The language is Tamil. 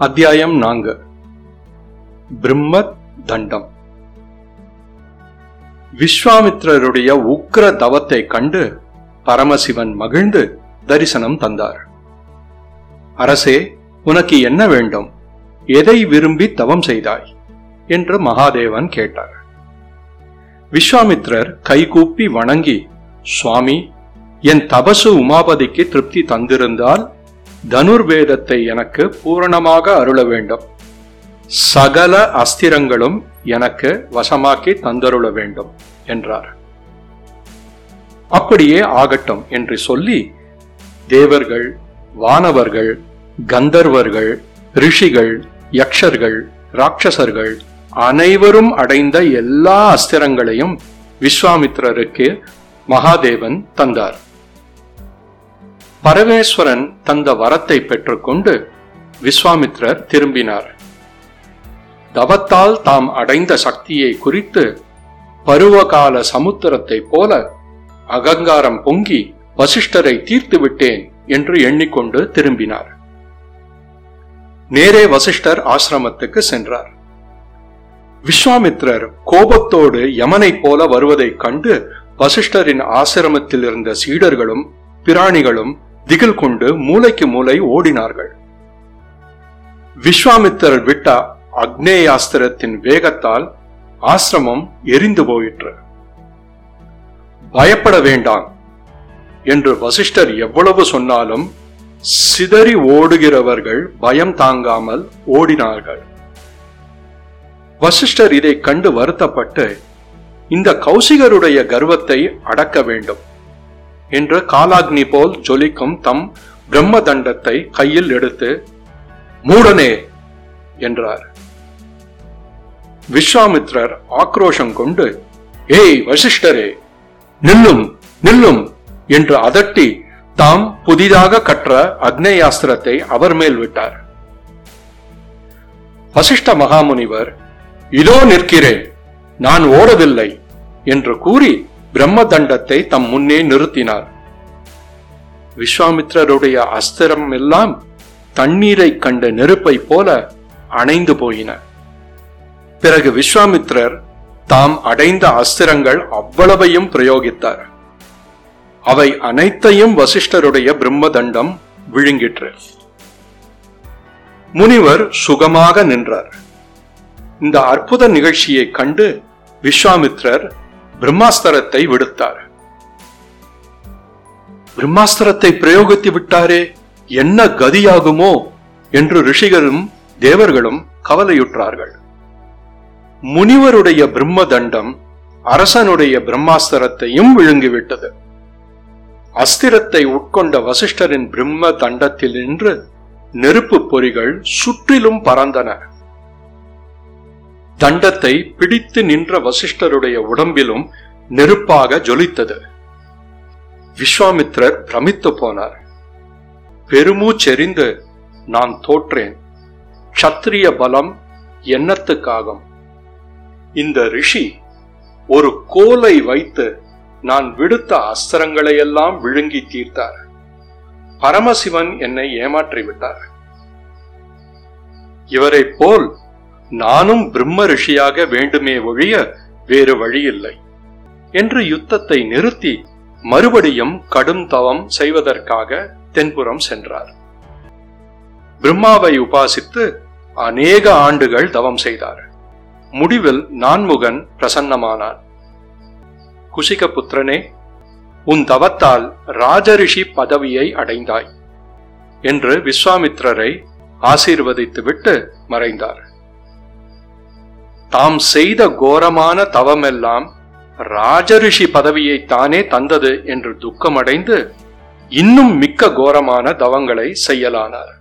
அத்தியாயம் நான்கு. பிரம்ம தண்டம் விஸ்வாமித்ரருடைய உக்ர தவத்தை கண்டு பரமசிவன் மகிழ்ந்து தரிசனம் தந்தார். அரசே உனக்கு என்ன வேண்டும்? எதை விரும்பி தவம் செய்தாய்? என்று மகாதேவன் கேட்டார். விஸ்வாமித்ரர் கைகூப்பி வணங்கி சுவாமி என் தபசு உமாபதிக்கு திருப்தி தந்திருந்தால் தனுர்வேதத்தை எனக்கு பூரணமாக அருள வேண்டும். சகல அஸ்திரங்களும் எனக்கு வசமாக்கி தந்தருள வேண்டும் என்றார். அப்படியே ஆகட்டும் என்று சொல்லி தேவர்கள் வானவர்கள் கந்தர்வர்கள் ரிஷிகள் யக்ஷர்கள் ராட்சசர்கள் அனைவரும் அடைந்த எல்லா அஸ்திரங்களையும் விஸ்வாமித்ரருக்கு மகாதேவன் தந்தார். பரமேஸ்வரன் தந்த வரத்தை பெற்றுக்கொண்டு விஸ்வாமித்ரர் திரும்பினார். தவத்தால் தாம் அடைந்த சக்தியை குறித்து பருவகால சமுத்திரத்தைப் போல அகங்காரம் பொங்கி வசிஷ்டரை தீர்த்து விட்டேன் என்று எண்ணிக்கொண்டு திரும்பினார். நேரே வசிஷ்டர் ஆசிரமத்துக்கு சென்றார். விஸ்வாமித்ரர் கோபத்தோடு யமனைப் போல வருவதைக் கண்டு வசிஷ்டரின் ஆசிரமத்தில் இருந்த சீடர்களும் பிராணிகளும் திகில் கொண்டு மூளைக்கு மூளை ஓடினார்கள். விஸ்வாமித்தர் விட்ட அக்னேயாஸ்திரத்தின் வேகத்தால் ஆசிரமம் எரிந்து போயிற்று. பயப்பட வேண்டாம் என்று வசிஷ்டர் எவ்வளவு சொன்னாலும் சிதறி ஓடுகிறவர்கள் பயம் தாங்காமல் ஓடினார்கள். வசிஷ்டர் இதை கண்டு வருத்தப்பட்டு இந்த கௌசிகருடைய கர்வத்தை அடக்க வேண்டும். என்று காலாக்னி போல் ஜொலிக்கும் தம் பிரம்ம தண்டத்தை கையில் எடுத்து மூடனே! என்றார். விஸ்வாமித்ரர் ஆக்ரோஷம் கொண்டு ஏய் வசிஷ்டரே நில்லும் நில்லும்! என்று அதட்டி தாம் புதிதாக கற்ற அக்னேயாஸ்திரத்தை அவர் மேல் விட்டார். வசிஷ்ட மகாமுனிவர் இதோ நிற்கிறேன் நான் ஓடவில்லை! என்று கூறி பிரம்ம தண்டத்தை தம் முன்னே நிறுத்தினார். விஸ்வாமித்ரருடைய அஸ்திரம் எல்லாம் தண்ணீரை கண்ட நெருப்பை போல அணைந்து போயின. பிறகு விஸ்வாமித்ரர் தாம் அடைந்த அஸ்திரங்கள் அவ்வளவையும் பிரயோகித்தார். அவை அனைத்தையும் வசிஷ்டருடைய பிரம்ம தண்டம் விழுங்கிற்று. முனிவர் சுகமாக நின்றார். இந்த அற்புத நிகழ்ச்சியை கண்டு விஸ்வாமித்ரர் பிரம்மாஸ்திரத்தை விடுத்தார். பிரம்மாஸ்திரத்தை பிரயோகித்து விட்டாரே என்ன கதியாகுமோ என்று ரிஷிகளும் தேவர்களும் கவலையுற்றார்கள். முனிவருடைய பிரம்ம தண்டம் அரசனுடைய பிரம்மாஸ்திரத்தையும் விழுங்கிவிட்டது. அஸ்திரத்தை உட்கொண்ட வசிஷ்டரின் பிரம்ம தண்டத்தில் நின்று நெருப்பு பொறிகள் சுற்றிலும் பறந்தன. தண்டத்தை பிடித்து நின்ற வசிஷ்டருடைய உடம்பிலும் நெருப்பாக ஜொலித்தது. விஸ்வாமித்ரர் பிரமித்து போனார். பெருமூச்செறிந்து நான் தோற்றேன். சத்திரிய பலம் எண்ணத்துக்காகும் இந்த ரிஷி ஒரு கோலை வைத்து நான் விடுத்த அஸ்திரங்களை எல்லாம் விழுங்கி தீர்த்தார். பரமசிவன் என்னை ஏமாற்றி விட்டார் இவரை போல் நானும் பிரம்ம ரிஷியாக வேண்டுமே ஒழிய வேறு வழியில்லை என்று யுத்தத்தை நிறுத்தி மறுபடியும் கடும் தவம் செய்வதற்காக தென்புறம் சென்றார். பிரம்மாவை உபாசித்து அநேக ஆண்டுகள் தவம் செய்தார். முடிவில் நான்முகன் பிரசன்னமானான் குசிக புத்திரனே உன் தவத்தால் ராஜரிஷி பதவியை அடைந்தாய் என்று விஸ்வாமித்ரரை ஆசீர்வதித்துவிட்டு மறைந்தார். தாம் செய்த கோரமான தவமெல்லாம் ராஜரிஷி பதவியை தானே தந்தது என்று துக்கமடைந்து இன்னும் மிக்க கோரமான தவங்களை செய்யலானார்.